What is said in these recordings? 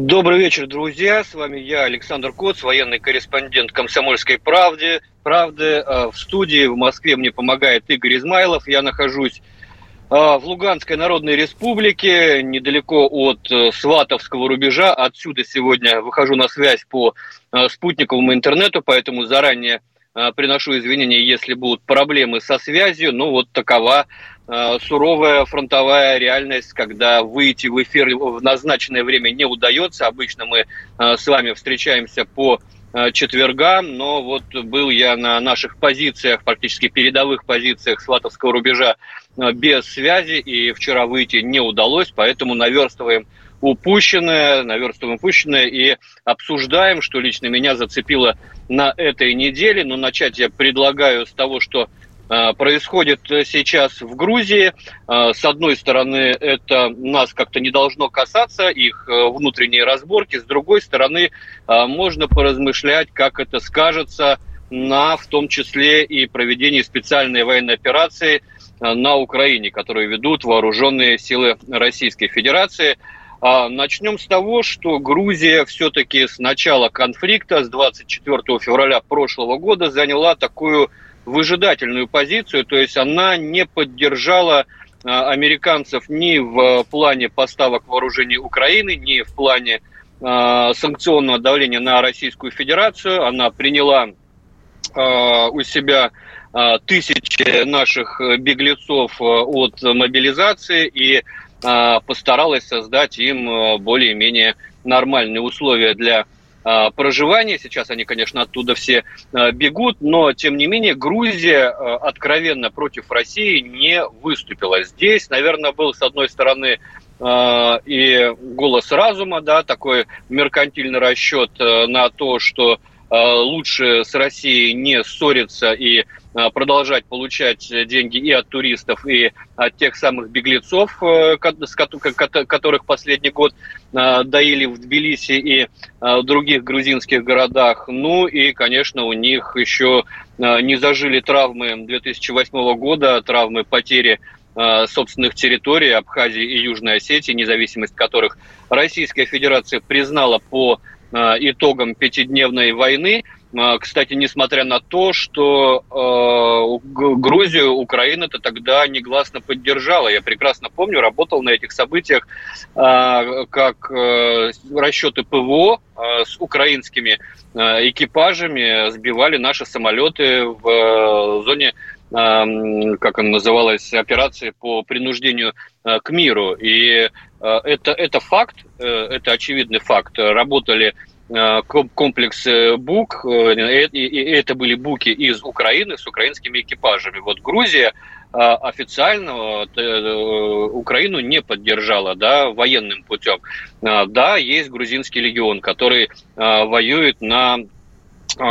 Добрый вечер, друзья. С вами я, Александр Коц, военный корреспондент «Комсомольской правды». правды. А, в студии в Москве мне помогает Игорь Измайлов. Я нахожусь а, в Луганской Народной Республике, недалеко от э, Сватовского рубежа. Отсюда сегодня выхожу на связь по э, спутниковому интернету, поэтому заранее э, приношу извинения, если будут проблемы со связью. Ну, вот такова суровая фронтовая реальность, когда выйти в эфир в назначенное время не удается. Обычно мы э, с вами встречаемся по э, четвергам, но вот был я на наших позициях, практически передовых позициях Сватовского рубежа без связи, и вчера выйти не удалось, поэтому наверстываем упущенное, наверстываем упущенное и обсуждаем, что лично меня зацепило на этой неделе. Но начать я предлагаю с того, что Э, происходит сейчас в Грузии. Э, с одной стороны, это нас как-то не должно касаться, их э, внутренние разборки. С другой стороны, можно поразмышлять, как это скажется на, в том числе, и проведении специальной военной операции на Украине, которую ведут вооруженные силы Российской Федерации. Начнем с того, что Грузия все-таки с начала конфликта, с 24 февраля прошлого года, заняла такую выжидательную позицию, то есть она не поддержала а, американцев ни в плане поставок вооружений Украины, ни в плане а, санкционного давления на Российскую Федерацию. Она приняла а, у себя тысячи наших беглецов от мобилизации и постаралась создать им более-менее нормальные условия для проживания. Сейчас они, конечно, оттуда все а, бегут, но, тем не менее, Грузия а, откровенно против России не выступила. Здесь, наверное, был, с одной стороны, и голос разума, да, такой меркантильный расчет на то, что лучше с Россией не ссориться и продолжать получать деньги и от туристов, и от тех самых беглецов, э, которых последний год э, доили в Тбилиси и других грузинских городах. Ну и, конечно, у них еще не зажили травмы 2008 года, травмы потери собственных территорий Абхазии и Южной Осетии, независимость которых Российская Федерация признала по итогам пятидневной войны – кстати, несмотря на то, что э, Грузию Украина-то тогда негласно поддержала. Я прекрасно помню, работал на этих событиях, э, как э, расчеты ПВО э, с украинскими э, экипажами сбивали наши самолеты в зоне как она называлась, операции по принуждению к миру. И это, это факт, это очевидный факт. Работали комплекс э, БУК, э, и это были БУКи из Украины с украинскими экипажами. Вот Грузия официально Украину не поддержала да, военным путем. Да, есть грузинский легион, который воюет на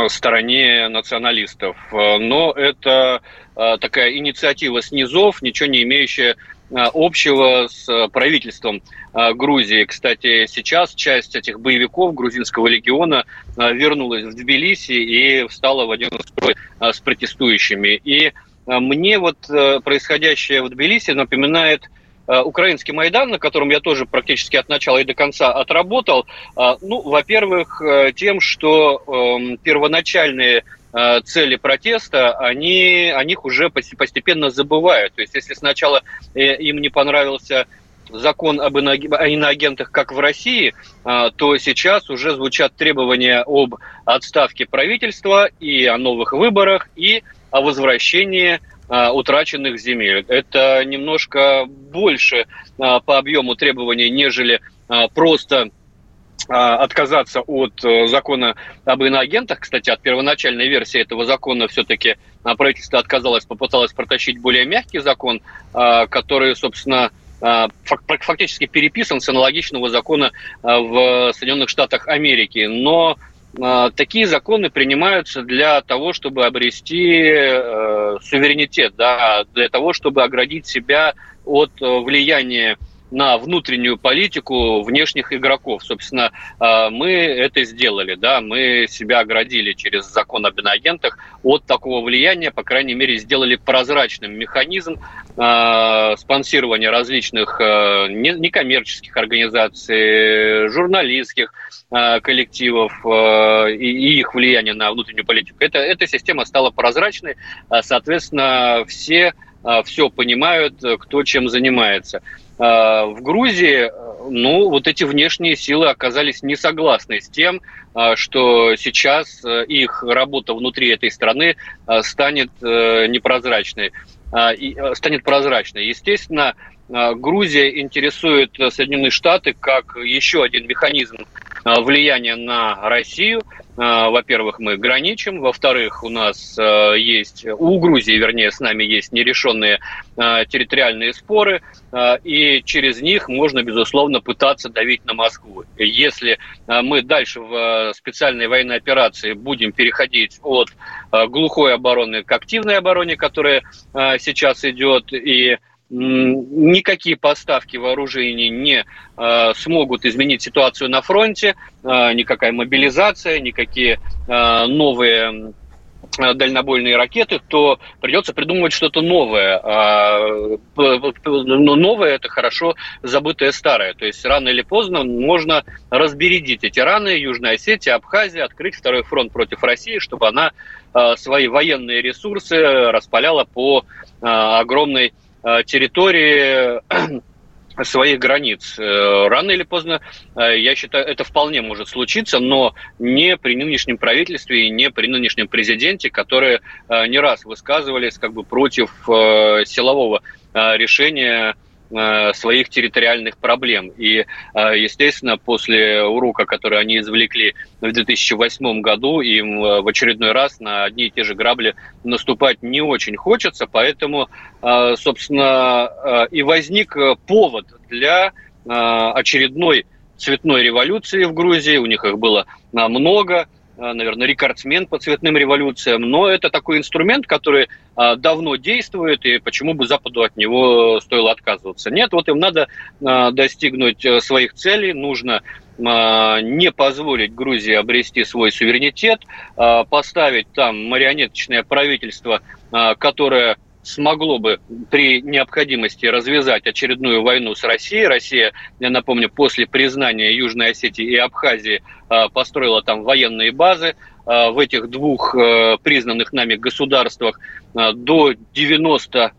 стороне националистов. Но это такая инициатива снизов, ничего не имеющая общего с правительством а, Грузии. Кстати, сейчас часть этих боевиков грузинского легиона вернулась в Тбилиси и встала в один строй с протестующими. И мне вот происходящее в Тбилиси напоминает украинский Майдан, на котором я тоже практически от начала и до конца отработал. Ну, во-первых, тем, что эм, первоначальные цели протеста, они, о них уже постепенно забывают. То есть, если сначала э, им не понравился закон об иноагентах, как в России, а, то сейчас уже звучат требования об отставке правительства и о новых выборах, и о возвращении утраченных земель. Это немножко больше по объему требований, нежели просто отказаться от э, закона об иноагентах. Кстати, от первоначальной версии этого закона все-таки правительство отказалось, попыталось протащить более мягкий закон, который, собственно, фактически переписан с аналогичного закона в Соединенных Штатах Америки. Но такие законы принимаются для того, чтобы обрести суверенитет, да, для того, чтобы оградить себя от влияния на внутреннюю политику внешних игроков. Собственно, а, мы это сделали, да, мы себя оградили через закон об иноагентах от такого влияния, по крайней мере, сделали прозрачным механизм э, спонсирования различных э, некоммерческих организаций, журналистских э, коллективов э, и их влияния на внутреннюю политику. Это, эта система стала прозрачной, соответственно, все все понимают, кто чем занимается. А, в Грузии, ну, вот эти внешние силы оказались не согласны с тем, а, что сейчас э, их работа внутри этой страны а, станет э, непрозрачной, э, станет прозрачной. Естественно, Грузия интересует Соединенные Штаты как еще один механизм Э, влияние на Россию. Э, во-первых, мы граничим. Во-вторых, у нас э, есть, у Грузии, вернее, с нами есть нерешенные территориальные споры, и через них можно, безусловно, пытаться давить на Москву. Если мы дальше в специальной военной операции будем переходить от глухой обороны к активной обороне, которая сейчас идет, и никакие поставки вооружений не э, смогут изменить ситуацию на фронте, э, никакая мобилизация, никакие э, новые дальнобойные ракеты, то придется придумывать что-то новое. Но новое – это хорошо забытое старое. То есть рано или поздно можно разбередить эти раны Южная Осетия, Абхазия, открыть второй фронт против России, чтобы она свои военные ресурсы распаляла по огромной территории своих границ. Э, рано или поздно, э, я считаю, это вполне может случиться, но не при нынешнем правительстве и не при нынешнем президенте, которые не раз высказывались как бы против силового решения Э, своих территориальных проблем. И, э, естественно, после урока, который они извлекли в 2008 году, им э, в очередной раз на одни и те же грабли наступать не очень хочется, поэтому, собственно, и возник повод для очередной цветной революции в Грузии. У них их было много – Э, наверное, рекордсмен по цветным революциям, но это такой инструмент, который э, давно действует, и почему бы Западу от него стоило отказываться. Нет, вот им надо э, достигнуть своих целей, нужно не позволить Грузии обрести свой суверенитет, поставить там марионеточное правительство, которое смогло бы при необходимости развязать очередную войну с Россией. Россия, я напомню, после признания Южной Осетии и Абхазии а, построила там военные базы. А, в этих двух а, признанных нами государствах до 90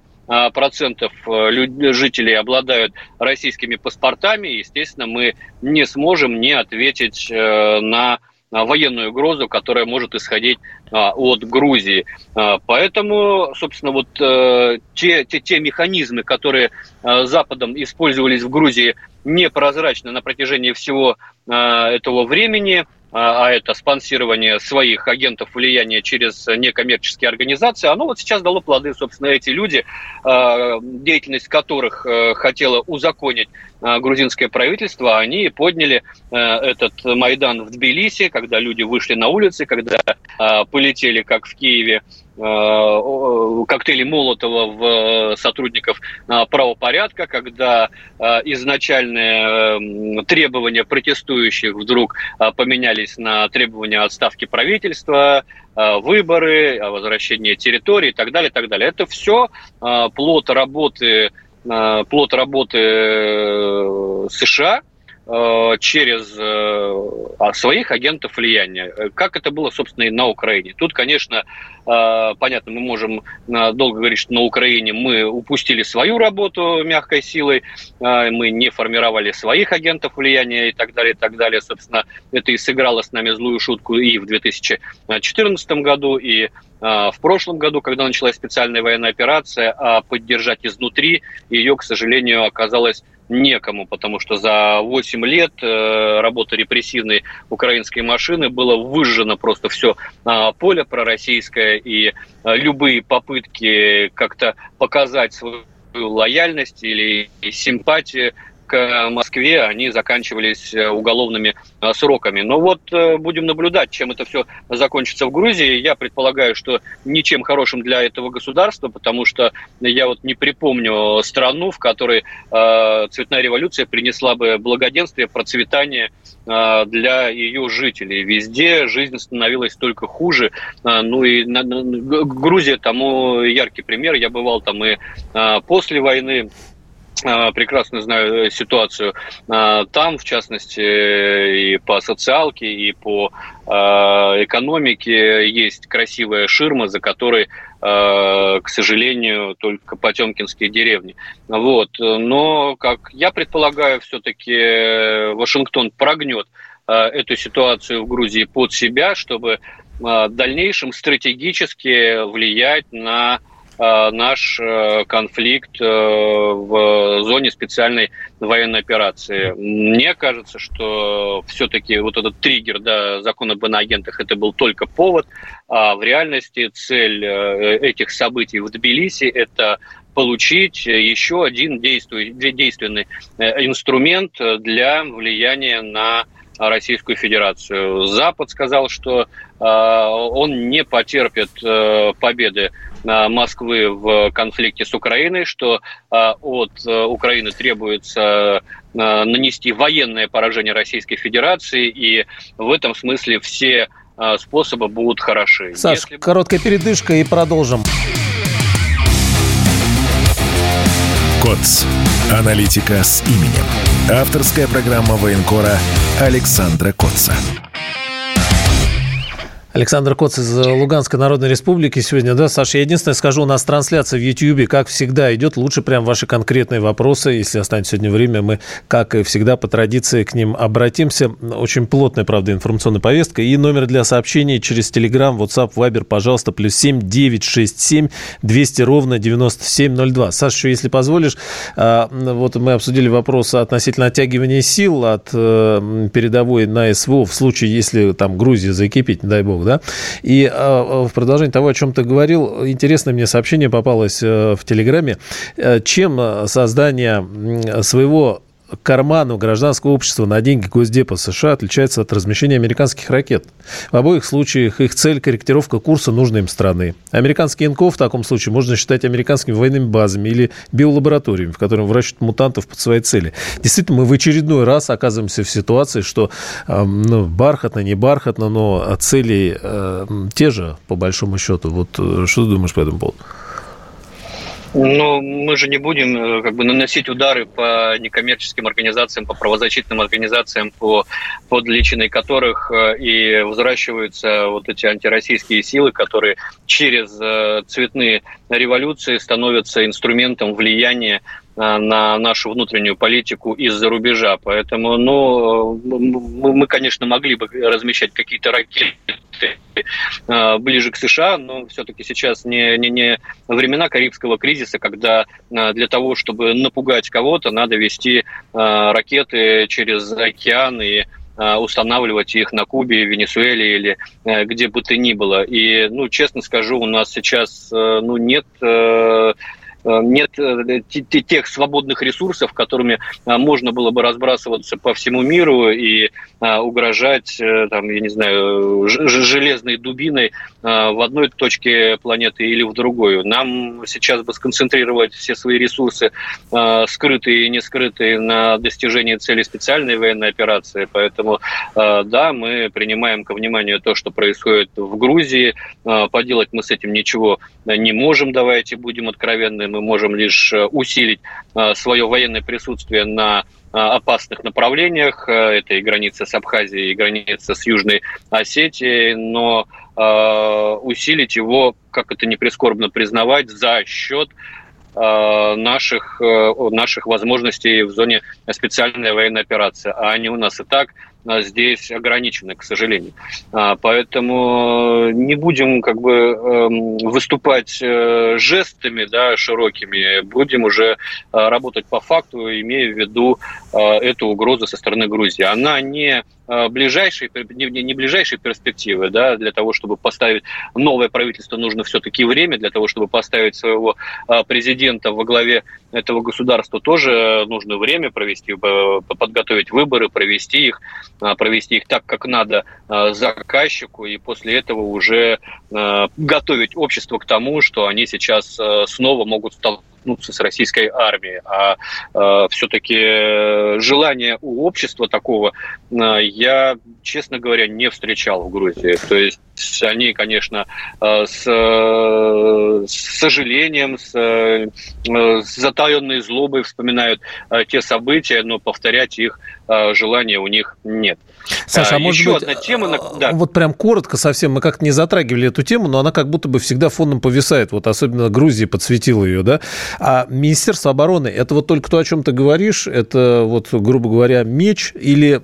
процентов жителей обладают российскими паспортами. Естественно, мы не сможем не ответить на военную угрозу, которая может исходить а, от Грузии. А, поэтому, собственно, вот э, те, те, те механизмы, которые Западом использовались в Грузии непрозрачно на протяжении всего этого времени – а, а это спонсирование своих агентов влияния через некоммерческие организации, оно вот сейчас дало плоды. Собственно, эти люди, а, деятельность которых э, хотела узаконить а, грузинское правительство, они подняли э, этот Майдан в Тбилиси, когда люди вышли на улицы, когда полетели, как в Киеве, коктейли Молотова в э, сотрудников э, правопорядка, когда изначальные требования протестующих вдруг поменялись на требования отставки правительства, выборы, возвращение территории и так далее, и так далее. Это все плод работы плод работы США, Э, через э, а, своих агентов влияния. Как это было, собственно, и на Украине. Тут, конечно, э, понятно, мы можем долго говорить, что на Украине мы упустили свою работу мягкой силой, мы не формировали своих агентов влияния и так далее, и так далее. Собственно, это и сыграло с нами злую шутку и в 2014 году, и в прошлом году, когда началась специальная военная операция, а поддержать изнутри ее, к сожалению, оказалось некому, потому что за 8 лет э, работы репрессивной украинской машины было выжжено просто все а, поле пророссийское, и э, любые попытки как-то показать свою лояльность или симпатию к Москве, они заканчивались э, уголовными э, сроками. Но вот э, будем наблюдать, чем это все закончится в Грузии. Я предполагаю, что ничем хорошим для этого государства, потому что я вот не припомню страну, в которой цветная революция принесла бы благоденствие, процветание для ее жителей. Везде жизнь становилась только хуже. Ну и Грузия тому яркий пример. Я бывал там и после войны, прекрасно знаю э, ситуацию а, там, в частности, и по социалке, и по а, экономике есть красивая ширма, за которой, к сожалению, только потемкинские деревни. Вот. Но, как я предполагаю, все-таки Вашингтон прогнет эту ситуацию в Грузии под себя, чтобы в дальнейшем стратегически влиять на Э, наш э, конфликт э, в зоне специальной военной операции. Мне кажется, что все-таки вот этот триггер да, закона об иноагентах это был только повод, а в реальности цель этих событий в Тбилиси это получить еще один действенный инструмент для влияния на Российскую Федерацию. Запад сказал, что он не потерпит победы Москвы в конфликте с Украиной, что а, от э, Украины требуется а, нанести военное поражение Российской Федерации, и в этом смысле все а, способы будут хороши. Саш, Если... короткая передышка и продолжим. КОЦ. Аналитика с именем. Авторская программа военкора Александра Котца. Александр Коц из Луганской Народной Республики сегодня, да, Саша, я единственное скажу, у нас трансляция в YouTube, как всегда, идет лучше прям ваши конкретные вопросы, если останется сегодня время, мы, как и всегда, по традиции к ним обратимся. Очень плотная, правда, информационная повестка. И номер для сообщений через Telegram, WhatsApp, Viber, пожалуйста, плюс 7 967 200 ровно 9702. Саша, если позволишь, а, вот мы обсудили вопрос относительно оттягивания сил от э, передовой на СВО в случае, если там Грузия закипит, дай бог, да. И а, в продолжение того, о чем ты говорил, интересное мне сообщение попалось э, в Телеграме. Э, чем э, создание своего карману гражданского общества на деньги Госдепа США отличается от размещения американских ракет. В обоих случаях их цель – корректировка курса нужной им страны. Американский НКО в таком случае можно считать американскими военными базами или биолабораториями, в которых выращивают мутантов под свои цели. Действительно, мы в очередной раз оказываемся в ситуации, что э, ну, бархатно, не бархатно, но цели э, те же, по большому счету. Вот э, что ты думаешь по этому поводу? Но мы же не будем э, как бы наносить удары по некоммерческим организациям, по правозащитным организациям, по под личиной которых э, и взращиваются вот эти антироссийские силы, которые через э, цветные революции становятся инструментом влияния на нашу внутреннюю политику из-за рубежа. Поэтому, ну, мы, конечно, могли бы размещать какие-то ракеты Э, ближе к США, но все-таки сейчас не, не, не времена Карибского кризиса, когда э, для того, чтобы напугать кого-то, надо вести э, ракеты через океан и устанавливать их на Кубе, Венесуэле или где бы то ни было. И, ну, честно скажу, у нас сейчас ну, нет нет э, тех свободных ресурсов, которыми э, можно было бы разбрасываться по всему миру и угрожать, там, я не знаю, железной дубиной в одной точке планеты или в другую. Нам сейчас бы сконцентрировать все свои ресурсы, скрытые и не скрытые, на достижении цели специальной военной операции. Поэтому, да, мы принимаем ко вниманию то, что происходит в Грузии. Поделать мы с этим ничего не можем, давайте будем откровенны мы можем лишь э, усилить э, свое военное присутствие на э, опасных направлениях. Это и граница с Абхазией, и граница с Южной Осетией, но усилить его, как это не прискорбно признавать, за счет наших, наших возможностей в зоне специальной военной операции. А они у нас и так здесь ограничены, к сожалению. Поэтому не будем как бы эм, выступать жестами да, широкими, будем уже работать по факту, имея в виду эту угрозу со стороны Грузии. Она не Э, ближайшей, не, не ближайшей перспективы, да, для того, чтобы поставить новое правительство, нужно все-таки время, для того, чтобы поставить своего э, президента во главе этого государства, тоже нужно время провести, подготовить выборы, провести их, э, провести их так, как надо заказчику, и после этого уже готовить общество к тому, что они сейчас снова могут столкнуться столкнуться с российской армией. А э, все-таки желание у общества такого э, я, честно говоря, не встречал в Грузии. То есть они, конечно, э, с, с сожалением, с, э, с затаенной злобой вспоминают э, те события, но повторять их желания у них нет. Саша, а может Еще быть, одна тема, да. вот прям коротко совсем, мы как-то не затрагивали эту тему, но она как будто бы всегда фоном повисает, вот особенно Грузия подсветила ее, да? А Министерство обороны, это вот только то, о чем ты говоришь, это вот, грубо говоря, меч, или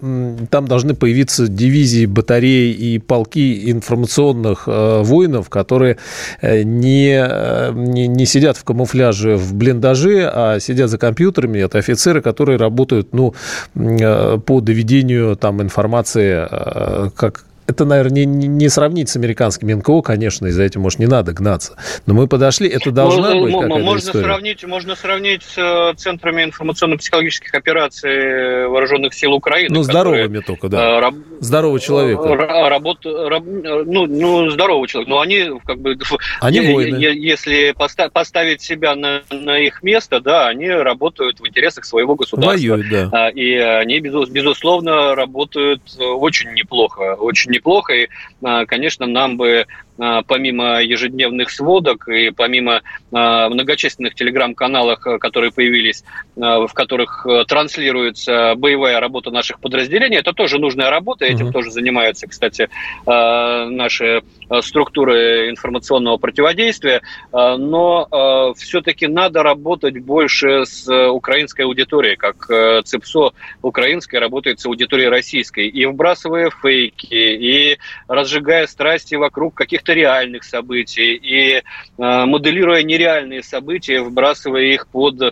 там должны появиться дивизии, батареи и полки информационных э, воинов, которые э, не, э, не, не сидят в камуфляже в блиндаже, а сидят за компьютерами, это офицеры, которые работают, ну, э, по доведению там информации информации, э, как это, наверное, не, не сравнить с американским НКО, конечно, из-за этого, может, не надо гнаться. Но мы подошли, это должна ну, быть какая-то можно история. Сравнить, можно сравнить с э, центрами информационно-психологических операций Вооруженных сил Украины. Ну, здоровыми только, да. Э, раб... Здорового человека. Работ... Раб... Ну, ну, здорового человека. Но они, как бы... Они воины. Если поставить себя на, на их место, да, они работают в интересах своего государства. Воюют, да. А, и они, безусловно, работают очень неплохо. Очень неплохо. И, а, конечно, нам бы помимо ежедневных сводок и помимо а, многочисленных телеграм-каналов, которые появились, в которых транслируется боевая работа наших подразделений, это тоже нужная работа, этим uh-huh. тоже занимаются, кстати, наши структуры информационного противодействия, но все-таки надо работать больше с украинской аудиторией, как ЦИПСО украинская работает с аудиторией российской, и вбрасывая фейки, и разжигая страсти вокруг каких-то реальных событий, и э, моделируя нереальные события, вбрасывая их под э,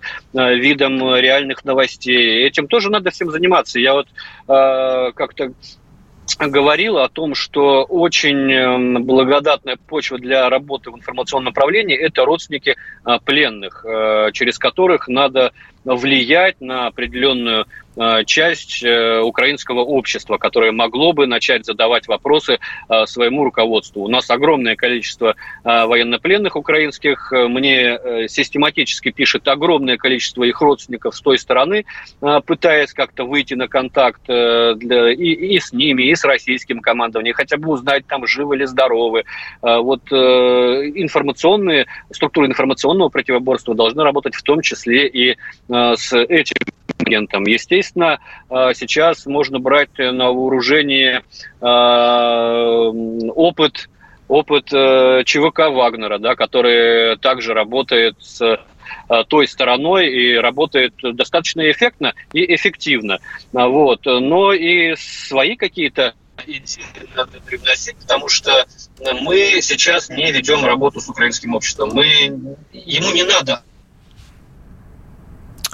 видом реальных новостей. Этим тоже надо всем заниматься. Я вот э, как-то говорил о том, что очень благодатная почва для работы в информационном направлении – это родственники пленных, через которых надо влиять на определенную часть э, украинского общества, которое могло бы начать задавать вопросы э, своему руководству. У нас огромное количество военнопленных украинских. Мне систематически пишет огромное количество их родственников с той стороны, пытаясь как-то выйти на контакт для, и, и с ними, и с российским командованием, хотя бы узнать, там живы ли здоровы. Вот информационные, структуры информационного противоборства должны работать в том числе и с этим агентом. Естественно, а, сейчас можно брать на вооружение а, опыт опыт э, ЧВК Вагнера, да, который также работает с э, той стороной и работает достаточно эффектно и эффективно. Вот. Но и свои какие-то идеи надо привносить, потому что мы сейчас не ведем работу с украинским обществом. Мы, ему не надо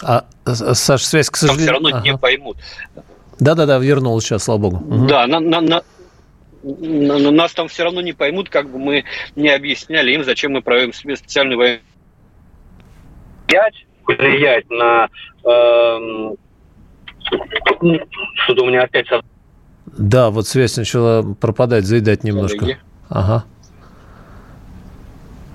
а, Саш, связь, к сожалению... все равно ага. не поймут. Да-да-да, вернулась сейчас, слава богу. Угу. Да, на, на, на, на, нас там все равно не поймут, как бы мы не объясняли им, зачем мы проводим специальную войну. Влиять, влиять на... Э, что-то у меня опять... Да, вот связь начала пропадать, заедать немножко. Ага.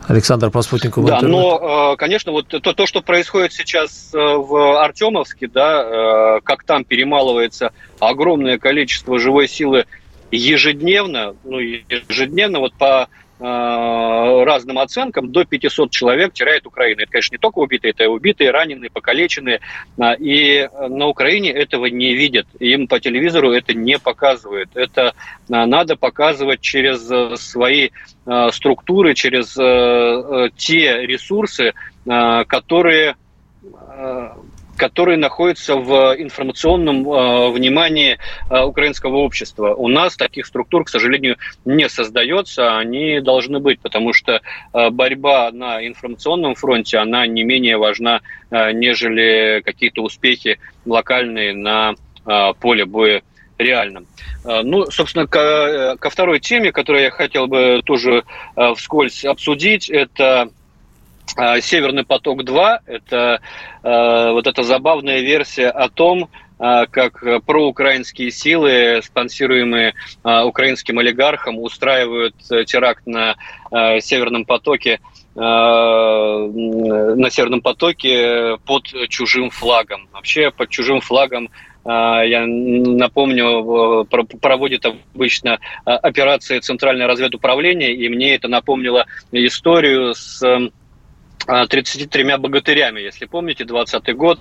Александр по спутнику Да, но, э, конечно, вот то, то, что происходит сейчас э, в Артемовске, да, э, как там перемалывается огромное количество живой силы ежедневно, ну, ежедневно, вот по разным оценкам, до 500 человек теряет Украина. Это, конечно, не только убитые, это и убитые, раненые, покалеченные. А, и на Украине этого не видят. Им по телевизору это не показывают. Это надо показывать через э, свои э, структуры, через те ресурсы, которые который находится в информационном э, внимании э, украинского общества. У нас таких структур, к сожалению, не создается, они должны быть, потому что э, борьба на информационном фронте, она не менее важна, э, нежели какие-то успехи локальные на э, поле боя реальным. Э, ну, собственно, ко, ко второй теме, которую я хотел бы тоже э, вскользь обсудить, это а, Северный поток-2 – это э, вот эта забавная версия о том, э, как проукраинские силы, спонсируемые э, украинским олигархом, устраивают теракт на Северном потоке на Северном потоке под чужим флагом. Вообще под чужим флагом я напомню, проводит обычно операции Центральное разведуправление, и мне это напомнило историю с 33 а, богатырями, если помните, 20 год,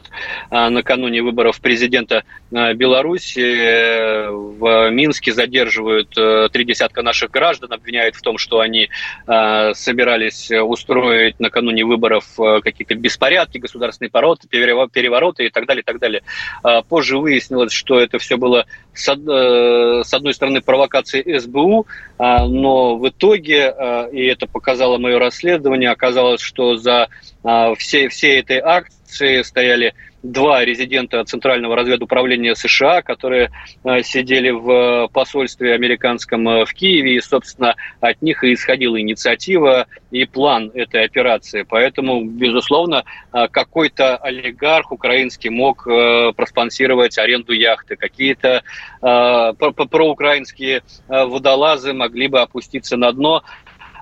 а, накануне выборов президента а, Беларуси э, в Минске задерживают э, три десятка наших граждан, обвиняют в том, что они собирались устроить накануне выборов э, какие-то беспорядки, государственные перевороты и так далее, и так далее. Позже выяснилось, что это все было с одной стороны провокацией СБУ, но в итоге, и это показало мое расследование, оказалось, что за а, всей, всей этой акции стояли два резидента Центрального разведуправления США, которые а, сидели в посольстве американском а, в Киеве, и, собственно, от них и исходила инициатива и план этой операции. Поэтому, безусловно, какой-то олигарх украинский мог проспонсировать аренду яхты, какие-то проукраинские водолазы могли бы опуститься на дно.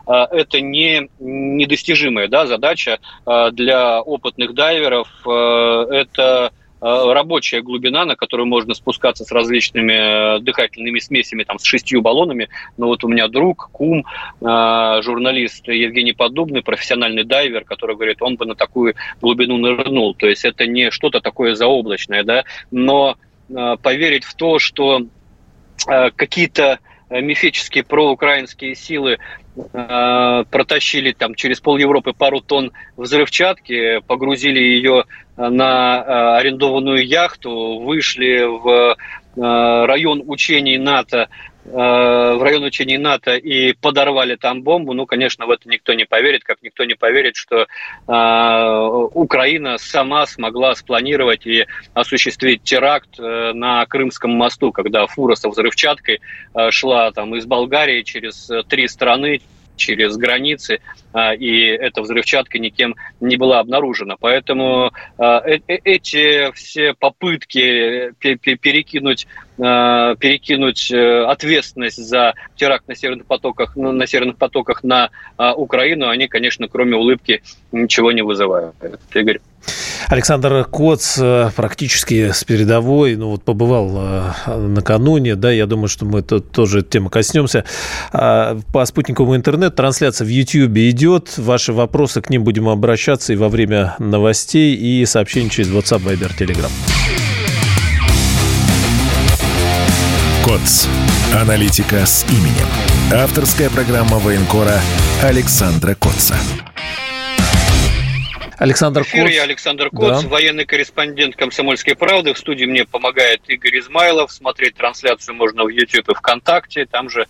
А, это не недостижимая да, задача а, для опытных дайверов. А, это рабочая глубина, на которую можно спускаться с различными дыхательными смесями, там, с шестью баллонами. Но вот у меня друг, кум, журналист Евгений Подобный, профессиональный дайвер, который говорит, он бы на такую глубину нырнул. То есть это не что-то такое заоблачное, да, но поверить в то, что какие-то мифические проукраинские силы Э, протащили там через пол Европы пару тонн взрывчатки, погрузили ее на э, арендованную яхту, вышли в э, район учений НАТО, в район учений НАТО и подорвали там бомбу, ну, конечно, в это никто не поверит, как никто не поверит, что Украина сама смогла спланировать и осуществить теракт на Крымском мосту, когда фура со взрывчаткой шла там из Болгарии через три страны, через границы, а, и эта взрывчатка никем не была обнаружена. Поэтому а, э, э, эти все попытки перекинуть перекинуть э, ответственность за теракт на северных потоках на северных потоках на а, Украину, они, конечно, кроме улыбки ничего не вызывают. Игорь. Александр Коц э, практически с передовой, ну вот побывал э, накануне, да, я думаю, что мы тут тоже тему коснемся. А, по спутниковому интернет трансляция в YouTube идет, ваши вопросы к ним будем обращаться и во время новостей, и сообщений через WhatsApp, Viber, Telegram. КОЦ. Аналитика с именем. Авторская программа военкора Александра Котца. Александр Коц. Я Александр Коц, да. военный корреспондент «Комсомольской правды». В студии мне помогает Игорь Измайлов. Смотреть трансляцию можно в YouTube и ВКонтакте. Там же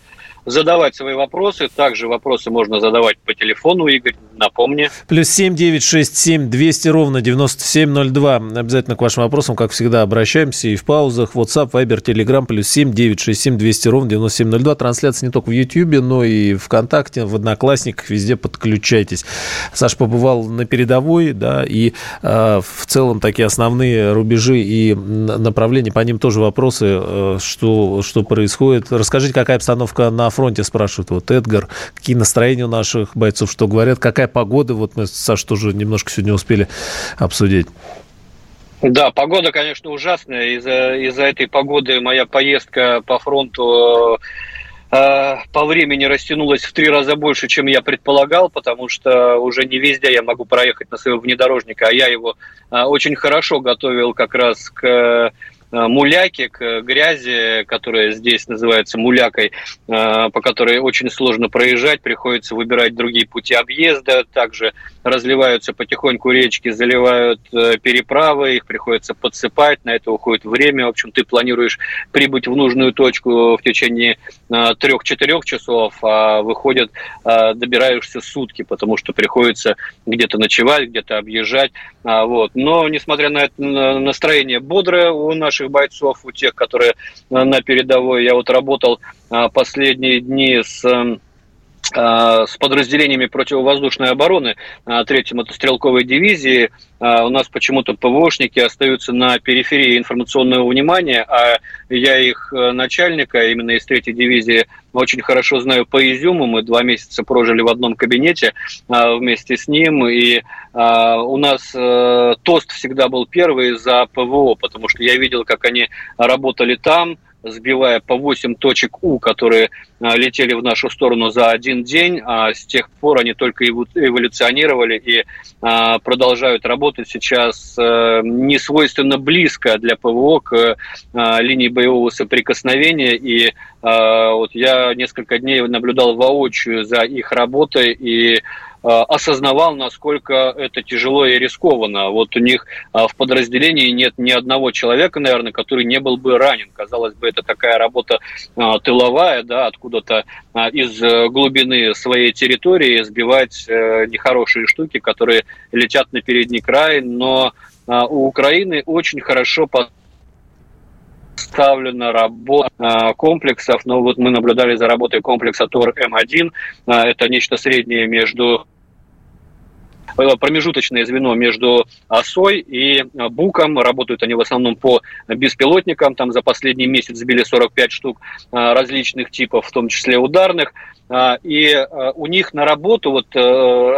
задавать свои вопросы. Также вопросы можно задавать по телефону, Игорь, напомни. Плюс семь девять шесть семь двести ровно девяносто семь ноль два. Обязательно к вашим вопросам, как всегда, обращаемся и в паузах. WhatsApp, Viber, Telegram, плюс семь девять шесть семь двести ровно девяносто семь ноль два. Трансляция не только в YouTube, но и ВКонтакте, в Одноклассниках, везде подключайтесь. Саш побывал на передовой, да, и э, в целом такие основные рубежи и направления, по ним тоже вопросы, э, что, что происходит. Расскажите, какая обстановка на фронте спрашивают, вот Эдгар, какие настроения у наших бойцов, что говорят, какая погода, вот мы, Саша, тоже немножко сегодня успели обсудить. Да, погода, конечно, ужасная. Из-за из этой погоды моя поездка по фронту э, по времени растянулась в три раза больше, чем я предполагал, потому что уже не везде я могу проехать на своем внедорожнике, а я его э, очень хорошо готовил как раз к муляки, к грязи, которая здесь называется мулякой, по которой очень сложно проезжать, приходится выбирать другие пути объезда, также разливаются потихоньку речки, заливают переправы, их приходится подсыпать, на это уходит время. В общем, ты планируешь прибыть в нужную точку в течение трех-четырех часов, а выходит, добираешься сутки, потому что приходится где-то ночевать, где-то объезжать. А, вот. Но, несмотря на это настроение бодрое у наших бойцов, у тех, которые на передовой, я вот работал а, последние дни с а, с подразделениями противовоздушной обороны, третьей мотострелковой дивизии. У нас почему-то ПВОшники остаются на периферии информационного внимания, а я их э, начальника, именно из третьей дивизии, очень хорошо знаю по Изюму. Мы два месяца прожили в одном кабинете вместе с ним, и у нас э, тост всегда был первый за ПВО, потому что я видел, как они работали там, сбивая по 8 точек У, которые а, летели в нашу сторону за один день, а с тех пор они только эволюционировали и а, продолжают работать сейчас э, не свойственно близко для ПВО к а, линии боевого соприкосновения. И вот я несколько дней наблюдал воочию за их работой и осознавал, насколько это тяжело и рискованно. Вот у них э, в подразделении нет ни одного человека, наверное, который не был бы ранен. Казалось бы, это такая работа э, тыловая, да, откуда-то из глубины своей территории сбивать нехорошие штуки, которые летят на передний край, но у Украины очень хорошо поставлена работа комплексов. Но вот мы наблюдали за работой комплекса ТОР-М1. Это нечто среднее между промежуточное звено между ОСОй и БУКом. Работают они в основном по беспилотникам. Там за последний месяц сбили 45 штук а, различных типов, в том числе ударных. А, и а, у них на работу вот э,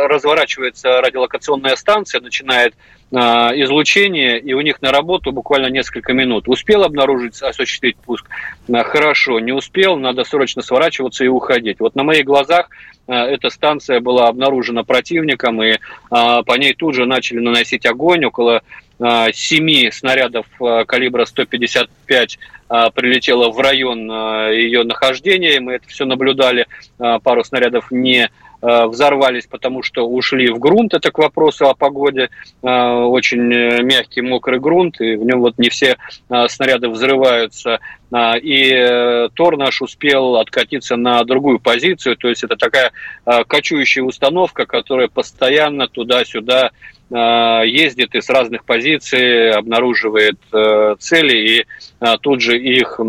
разворачивается радиолокационная станция, начинает излучение, и у них на работу буквально несколько минут. Успел обнаружить, осуществить пуск? Хорошо. Не успел, надо срочно сворачиваться и уходить. Вот на моих глазах эта станция была обнаружена противником, и по ней тут же начали наносить огонь. Около семи снарядов калибра 155 прилетело в район ее нахождения. Мы это все наблюдали. Пару снарядов не взорвались, потому что ушли в грунт. Это к вопросу о погоде. Очень мягкий, мокрый грунт, и в нем вот не все снаряды взрываются. И э, Тор наш успел откатиться на другую позицию. То есть это такая кочующая установка, которая постоянно туда-сюда Э, ездит и с разных позиций обнаруживает э, цели и э, тут же их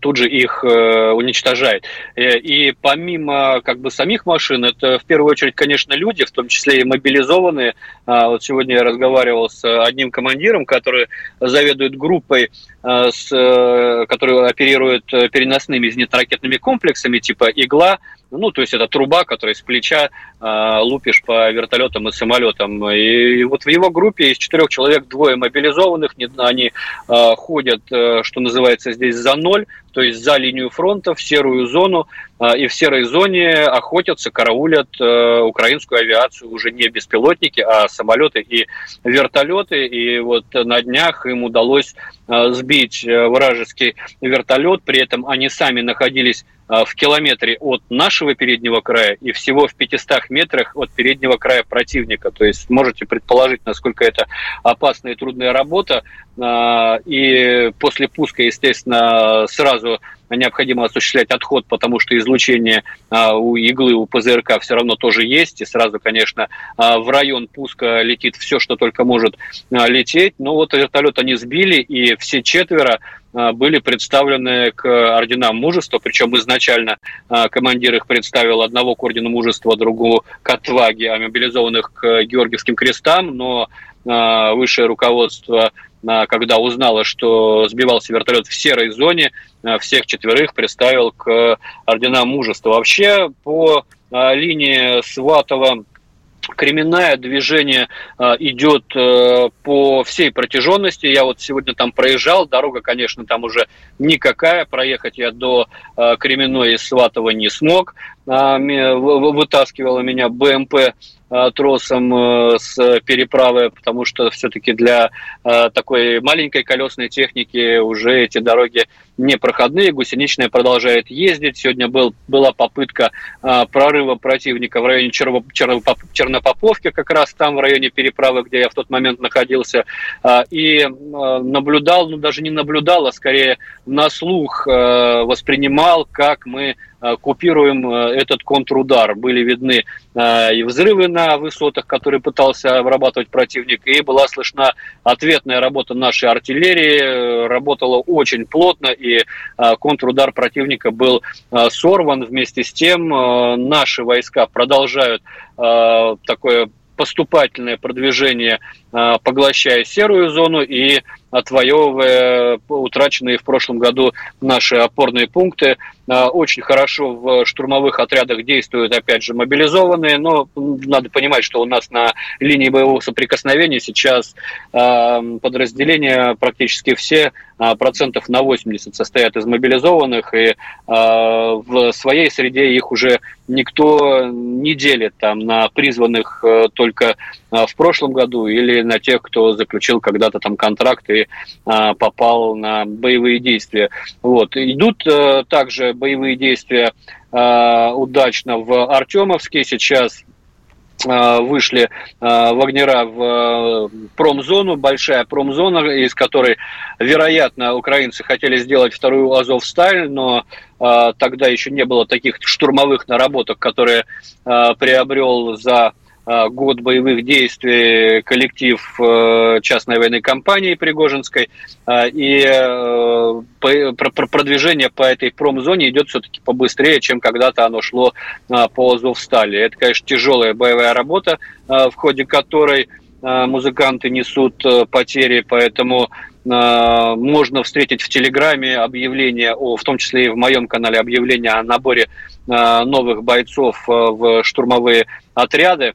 тут же их уничтожает. И помимо как бы самих машин, это в первую очередь, конечно, люди, в том числе и мобилизованные. Вот сегодня я разговаривал с одним командиром, который заведует группой, с, который оперирует переносными зенитно-ракетными комплексами типа «Игла», ну, то есть это труба, которая с плеча э, лупишь по вертолетам и самолетам. И вот в его группе из четырех человек двое мобилизованных, они э, ходят, э, что называется, здесь за ноль, то есть за линию фронта, в серую зону, э, и в серой зоне охотятся, караулят э, украинскую авиацию, уже не беспилотники, а самолеты и вертолеты. И вот на днях им удалось э, сбить вражеский вертолет, при этом они сами находились в километре от нашего переднего края и всего в 500 метрах от переднего края противника. То есть можете предположить, насколько это опасная и трудная работа. А, и после пуска, естественно, сразу необходимо осуществлять отход, потому что излучение а, у иглы, у ПЗРК все равно тоже есть. И сразу, конечно, в район пуска летит все, что только может лететь. Но вот вертолет они сбили, и все четверо а, были представлены к орденам мужества, причем изначально а, командир их представил одного к ордену мужества, другого к отваге, а мобилизованных к Георгиевским крестам, но а, высшее руководство когда узнало, что сбивался вертолет в серой зоне, всех четверых представил к орденам мужества. Вообще по линии Сватова Кременная движение э, идет э, по всей протяженности. Я вот сегодня там проезжал, дорога, конечно, там уже никакая. Проехать я до э, Кременной из Сватова не смог. Вытаскивала меня БМП Э, тросом э, с переправы, потому что все-таки для такой маленькой колесной техники уже эти дороги непроходные. Гусеничная продолжает ездить. Сегодня был, была попытка прорыва противника в районе Чернопоповки, как раз там, в районе переправы, где я в тот момент находился. и наблюдал, ну даже не наблюдал, а скорее на слух воспринимал, как мы купируем э, этот контрудар. Были видны э, и взрывы на высотах, которые пытался обрабатывать противник, и была слышна ответная работа нашей артиллерии, работала очень плотно, и контрудар противника был сорван. Вместе с тем наши войска продолжают такое поступательное продвижение, поглощая серую зону и отвоевывая утраченные в прошлом году наши опорные пункты. А, очень хорошо в штурмовых отрядах действуют, опять же, мобилизованные, но надо понимать, что у нас на линии боевого соприкосновения сейчас а, подразделения практически все процентов на 80 состоят из мобилизованных, и в своей среде их уже никто не делит там на призванных только в прошлом году или на тех, кто заключил когда-то там контракт и попал на боевые действия. Вот. Идут также боевые действия э, удачно в Артемовске. Сейчас э, вышли э, Вагнера в промзону, большая промзона, из которой, вероятно, украинцы хотели сделать вторую Азовсталь, но тогда еще не было таких штурмовых наработок, которые приобрел за а, год боевых действий коллектив э, частной военной компании Пригожинской, а, и э, продвижение по этой промзоне идет все-таки побыстрее, чем когда-то оно шло по Азовстали. Это, конечно, тяжелая боевая работа, в ходе которой музыканты несут э, потери, поэтому можно встретить в Телеграме объявление, о, в том числе и в моем канале объявление о наборе новых бойцов в штурмовые отряды.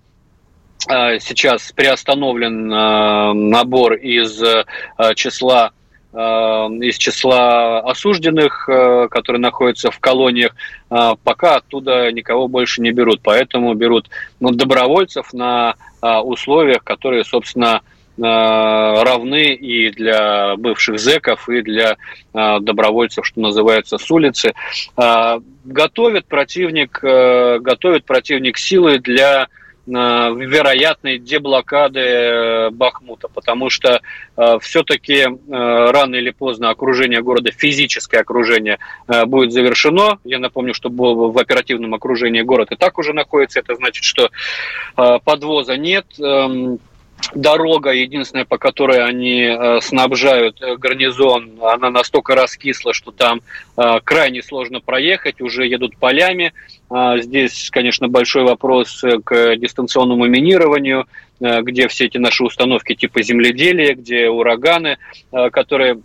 Э, сейчас приостановлен э, набор из э, числа из числа осужденных, которые находятся в колониях, пока оттуда никого больше не берут. Поэтому берут ну, добровольцев на условиях, которые, собственно, равны и для бывших зеков, и для добровольцев, что называется, с улицы. Готовит противник, готовит противник силы для вероятной деблокады э, Бахмута, потому что э, все-таки э, рано или поздно окружение города, физическое окружение будет завершено. Я напомню, что в оперативном окружении город и так уже находится. Это значит, что подвоза нет эм, дорога, единственная, по которой они э, снабжают э, гарнизон, она настолько раскисла, что там э, крайне сложно проехать, уже едут полями. А, здесь, конечно, большой вопрос к дистанционному минированию, где все эти наши установки типа земледелия, где ураганы, которые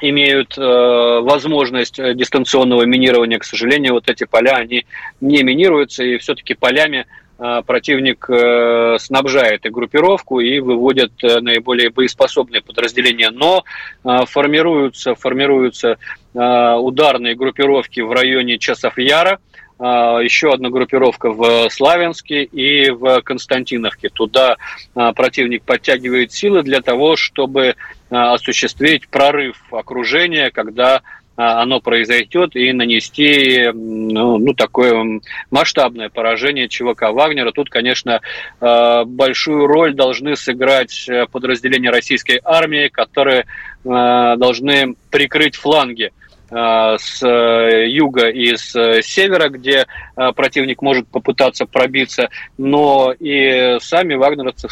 имеют э, возможность дистанционного минирования. К сожалению, вот эти поля, они не минируются, и все-таки полями Э, противник э, снабжает и группировку, и выводит э, наиболее боеспособные подразделения. Но формируются, формируются ударные группировки в районе Часов Яра, еще одна группировка в Славянске и в Константиновке. Туда противник подтягивает силы для того, чтобы осуществить прорыв окружения, когда оно произойдет и нанести ну, ну, такое масштабное поражение ЧВК Вагнера. Тут, конечно, а, большую роль должны сыграть э, подразделения российской армии, которые а, должны прикрыть фланги с э, юга и с э, севера, где противник может попытаться пробиться, но и сами вагнеровцы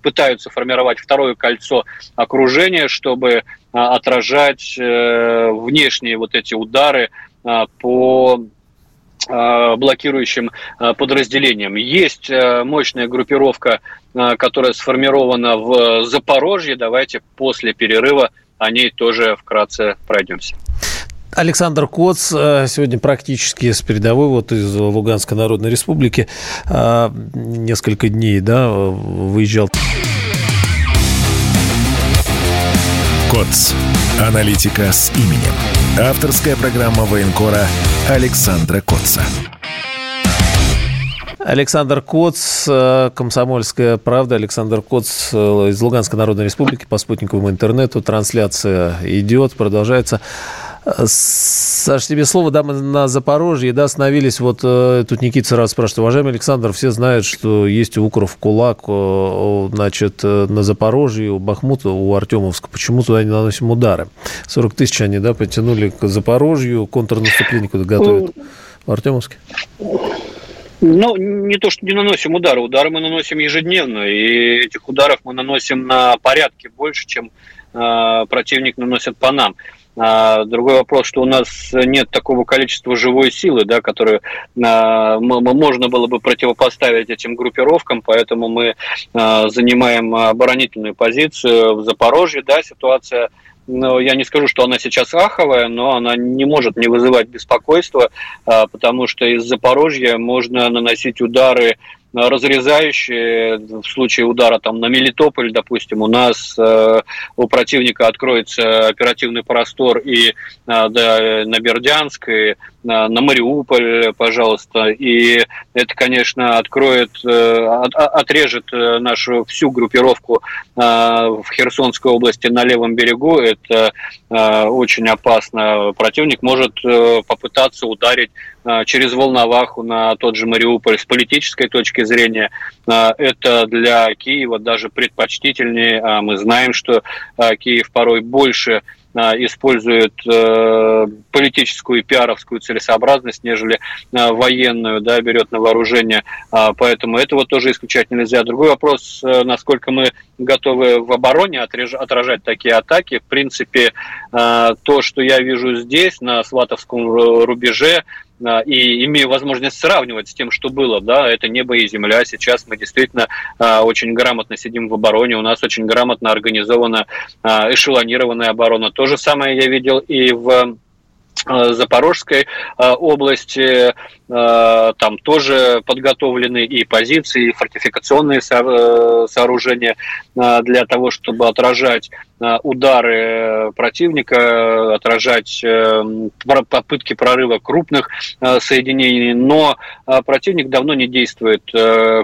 пытаются формировать второе кольцо окружения, чтобы а, отражать э, внешние вот эти удары а, по а, блокирующим подразделениям. Есть э, мощная группировка, которая сформирована в Запорожье. Давайте после перерыва о ней тоже вкратце пройдемся. Александр Коц э, сегодня практически с передовой вот из Луганской Народной Республики несколько дней да, выезжал. КОЦ. Аналитика с именем. Авторская программа военкора Александра Котца. Александр Коц, э, «Комсомольская правда». Александр Коц э, из Луганской Народной Республики по спутниковому интернету. Трансляция идет, продолжается. Саш, тебе слово, да, мы на Запорожье, да, остановились, вот э, тут Никита сразу спрашивает, уважаемый Александр, все знают, что есть у Укров кулак, значит, э, на Запорожье, у Бахмута, у Артемовска, почему туда не наносим удары? 40 тысяч они, да, потянули к Запорожью, контрнаступление куда готовят в Артемовске? Ну, не то, что не наносим удары. Удары мы наносим ежедневно, и этих ударов мы наносим на порядке больше, чем э, противник наносит по нам. А, другой вопрос, что у нас нет такого количества живой силы, да, которую а, можно было бы противопоставить этим группировкам, поэтому мы а, занимаем оборонительную позицию в Запорожье. Да, ситуация но я не скажу, что она сейчас аховая, но она не может не вызывать беспокойства, потому что из Запорожья можно наносить удары разрезающие в случае удара там на Мелитополь, допустим, у нас э, у противника откроется оперативный простор и э, да, на Бердянск, и э, на Мариуполь, пожалуйста, и это, конечно, откроет, от, отрежет нашу всю группировку в Херсонской области на левом берегу, это очень опасно. Противник может попытаться ударить через Волноваху на тот же Мариуполь с политической точки зрения а, это для Киева даже предпочтительнее. А мы знаем, что а, Киев порой больше использует э, политическую и пиаровскую целесообразность, нежели военную, да, берет на вооружение. Поэтому этого тоже исключать нельзя. Другой вопрос, э, насколько мы готовы в обороне отражать такие атаки. В принципе, то, что я вижу здесь, на Сватовском рубеже, а, и имею возможность сравнивать с тем, что было, да, это небо и земля. Сейчас мы действительно а, очень грамотно сидим в обороне, у нас очень грамотно организована а, эшелонированная оборона. То же самое я видел и в Запорожской области, там тоже подготовлены и позиции, и фортификационные сооружения для того, чтобы отражать Э, удары э, противника, отражать э, попытки прорыва крупных соединений, но противник давно не действует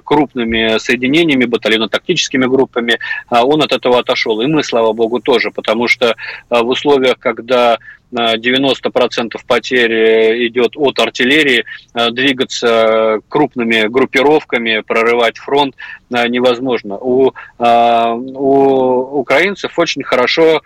крупными соединениями, батальонно-тактическими группами, он от этого отошел. И мы, слава богу, тоже, потому что в условиях, когда 90% потерь идет от артиллерии, двигаться крупными группировками, прорывать фронт невозможно. У, у украинцев очень хорошо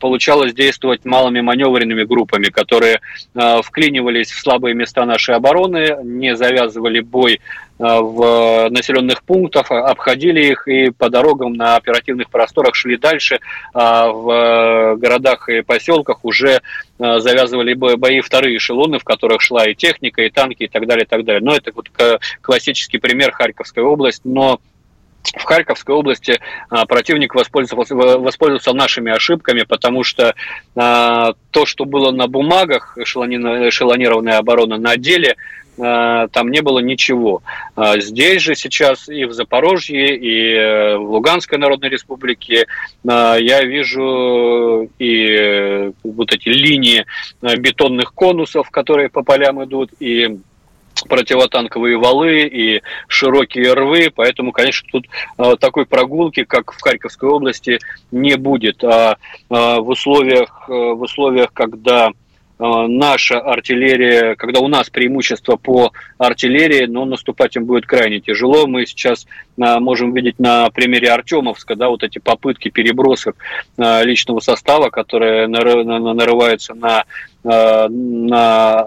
получалось действовать малыми маневренными группами, которые вклинивались в слабые места нашей обороны, не завязывали бой в населенных пунктах, обходили их и по дорогам на оперативных просторах шли дальше, а в городах и поселках уже завязывали бои вторые эшелоны, в которых шла и техника, и танки, и так далее, и так далее. Но это вот классический пример Харьковской области, но в Харьковской области а, противник воспользовался, воспользовался нашими ошибками, потому что а, то, что было на бумагах, эшелонированная оборона, на деле там не было ничего. Здесь же сейчас и в Запорожье, и э, в Луганской Народной Республике я вижу и э, вот эти линии э, бетонных конусов, которые по полям идут, и противотанковые валы и широкие рвы, поэтому, конечно, тут э, такой прогулки, как в Харьковской области, не будет. А э, в условиях, э, в условиях, когда Э, наша артиллерия, когда у нас преимущество по артиллерии, но наступать им будет крайне тяжело. Мы сейчас э, можем видеть на примере Артемовска, да, вот эти попытки перебросок э, личного состава, которые нарываются на, на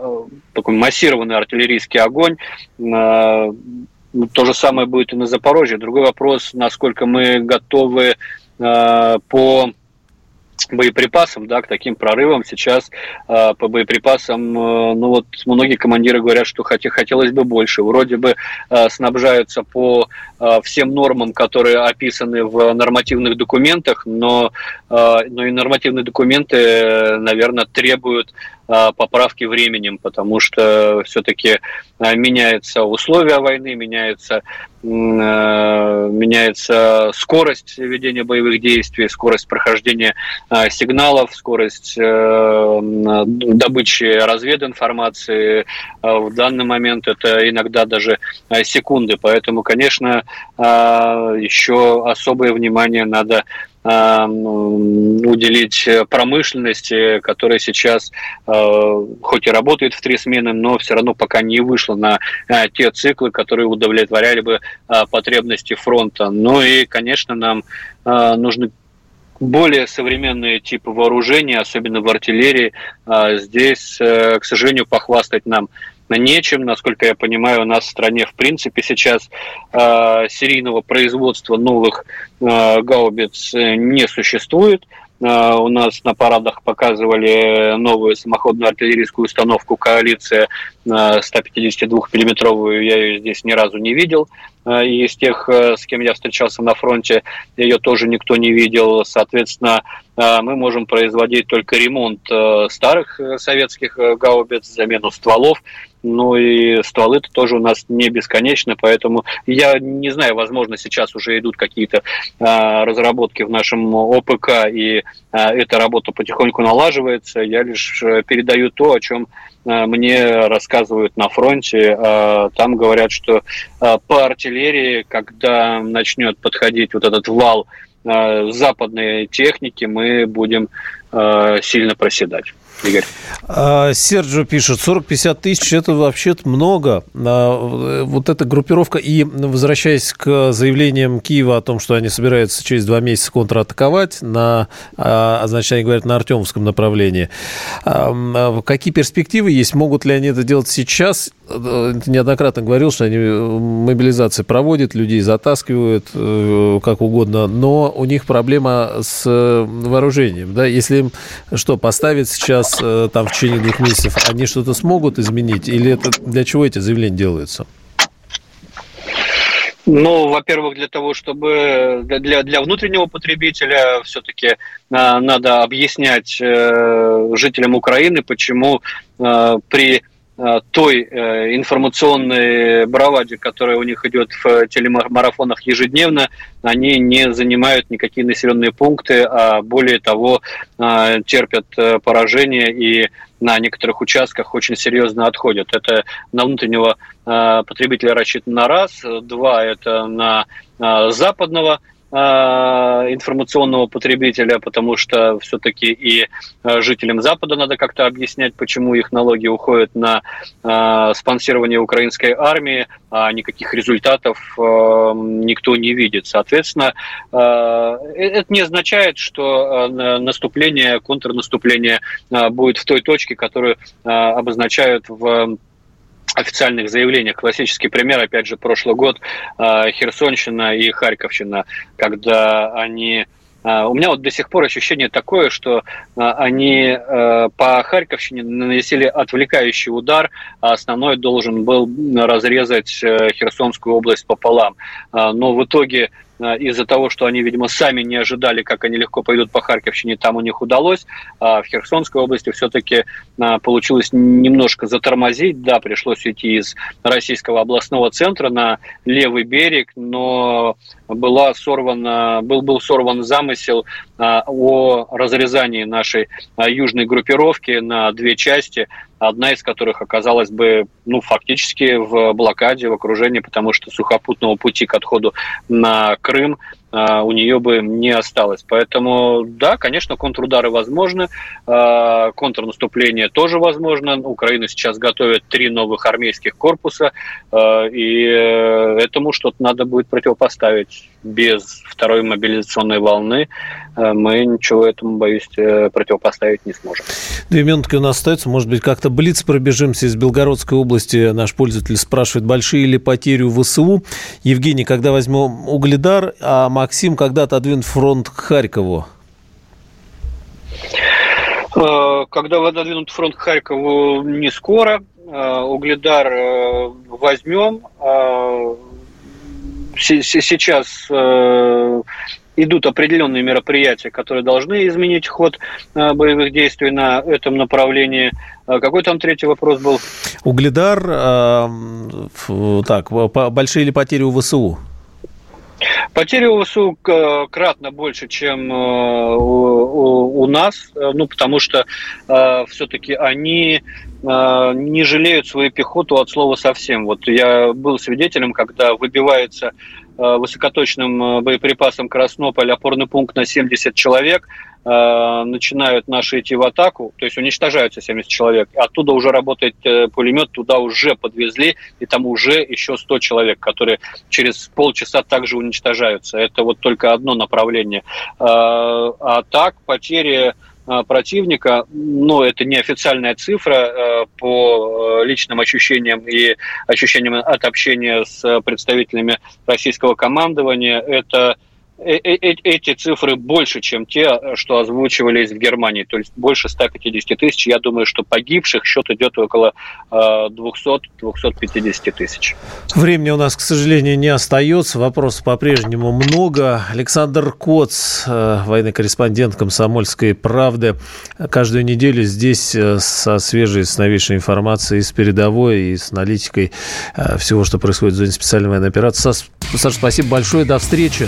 такой массированный артиллерийский огонь. То же самое будет и на Запорожье. Другой вопрос, насколько мы готовы по боеприпасам, да, к таким прорывам сейчас э, по боеприпасам, э, ну вот многие командиры говорят, что хотя, хотелось бы больше. Вроде бы э, снабжаются по э, всем нормам, которые описаны в нормативных документах, но, э, но и нормативные документы, наверное, требуют поправки временем, потому что все-таки меняются условия войны, меняется, меняется скорость ведения боевых действий, скорость прохождения сигналов, скорость добычи развединформации. В данный момент это иногда даже секунды. Поэтому, конечно, еще особое внимание надо уделить промышленности, которая сейчас э, хоть и работает в три смены, но все равно пока не вышла на э, те циклы, которые удовлетворяли бы э, потребности фронта. Ну и, конечно, нам нужны более современные типы вооружения, особенно в артиллерии. Здесь, к сожалению, похвастать нам нечем. Насколько я понимаю, у нас в стране в принципе сейчас э, серийного производства новых э, гаубиц не существует. Э, у нас на парадах показывали новую самоходную артиллерийскую установку «Коалиция» 152-миллиметровую. Я ее здесь ни разу не видел. Э, и из тех, э, с кем я встречался на фронте, ее тоже никто не видел. Соответственно, мы можем производить только ремонт старых советских гаубиц, замену стволов ну и стволы-то тоже у нас не бесконечны, поэтому я не знаю, возможно, сейчас уже идут какие-то а, разработки в нашем ОПК, и а, эта работа потихоньку налаживается. Я лишь э, передаю то, о чем а, мне рассказывают на фронте. А, там говорят, что а, по артиллерии, когда начнет подходить вот этот вал а, западной техники, мы будем а, сильно проседать. Игорь. А, Серджо пишет, 40-50 тысяч – это вообще-то много. А, вот эта группировка, и возвращаясь к заявлениям Киева о том, что они собираются через два месяца контратаковать, на, а, значит, они говорят, на Артемовском направлении. Какие перспективы есть? Могут ли они это делать сейчас? Неоднократно говорил, что они мобилизации проводят, людей затаскивают, э, как угодно, но у них проблема с вооружением. Да? Если им что, поставить сейчас э, там, в течение двух месяцев, они что-то смогут изменить? Или это для чего эти заявления делаются? Ну, во-первых, для того, чтобы для, для внутреннего потребителя все-таки а, надо объяснять э, жителям Украины, почему э, при Э, той э, информационной браваде, которая у них идет в телемарафонах ежедневно, они не занимают никакие населенные пункты, а более того э, терпят поражение и на некоторых участках очень серьезно отходят. Это на внутреннего потребителя рассчитано на раз, два – это на западного информационного потребителя, потому что все-таки и а, жителям Запада надо как-то объяснять, почему их налоги уходят на а, спонсирование украинской армии, а никаких результатов никто не видит. Соответственно, э, это не означает, что наступление, контрнаступление будет в той точке, которую обозначают в официальных заявлениях. Классический пример, опять же, прошлый год э, Херсонщина и Харьковщина, когда они э, у меня вот до сих пор ощущение такое, что э, они по Харьковщине нанесли отвлекающий удар, а основной должен был разрезать Херсонскую область пополам. Но в итоге Э, из-за того, что они, видимо, сами не ожидали, как они легко пойдут по Харьковщине, там у них удалось. А в Херсонской области все-таки э, получилось немножко затормозить. Да, пришлось уйти из российского областного центра на левый берег, но была сорвана, был, был сорван замысел а, о разрезании нашей южной группировки на две части, одна из которых оказалась бы ну, фактически в блокаде, в окружении, потому что сухопутного пути к отходу на Крым у нее бы не осталось. Поэтому, да, конечно, контрудары возможны, контрнаступление тоже возможно. Украина сейчас готовит три новых армейских корпуса, и э, этому что-то надо будет противопоставить без второй мобилизационной волны э, мы ничего этому, боюсь, э, противопоставить не сможем. Две минутки у нас остается. Может быть, как-то блиц пробежимся из Белгородской области. Наш пользователь спрашивает, большие ли потери у ВСУ? Евгений, когда возьмем Угледар, а Максим, когда отодвинут фронт к Харькову? Э, когда отодвинут фронт к Харькову, не скоро. Угледар возьмем сейчас э, идут определенные мероприятия, которые должны изменить ход э, боевых действий на этом направлении. Какой там третий вопрос был? Угледар, э, так, большие ли потери у ВСУ? Потери у ВСУ кратно больше, чем э, у, нас, ну, потому что э, все-таки они э, не жалеют свою пехоту от слова совсем. Вот я был свидетелем, когда выбивается Э, высокоточным э, боеприпасом Краснополь опорный пункт на 70 человек, э, начинают наши идти в атаку, то есть уничтожаются 70 человек, оттуда уже работает пулемет, туда уже подвезли, и там уже еще 100 человек, которые через полчаса также уничтожаются. Это вот только одно направление. А так потери Э, противника, но это не официальная цифра э, по э, личным ощущениям и ощущениям от общения с представителями российского командования, это Э, э, э, эти цифры больше, чем те, что озвучивались в Германии, то есть больше 150 тысяч. Я думаю, что погибших счет идет около 200-250 тысяч. Времени у нас, к сожалению, не остается. Вопросов по-прежнему много. Александр Коц, военный корреспондент «Комсомольской правды». Каждую неделю здесь со свежей, с новейшей информацией, с передовой и с аналитикой всего, что происходит в зоне специальной военной операции. Саша, спасибо большое. До встречи.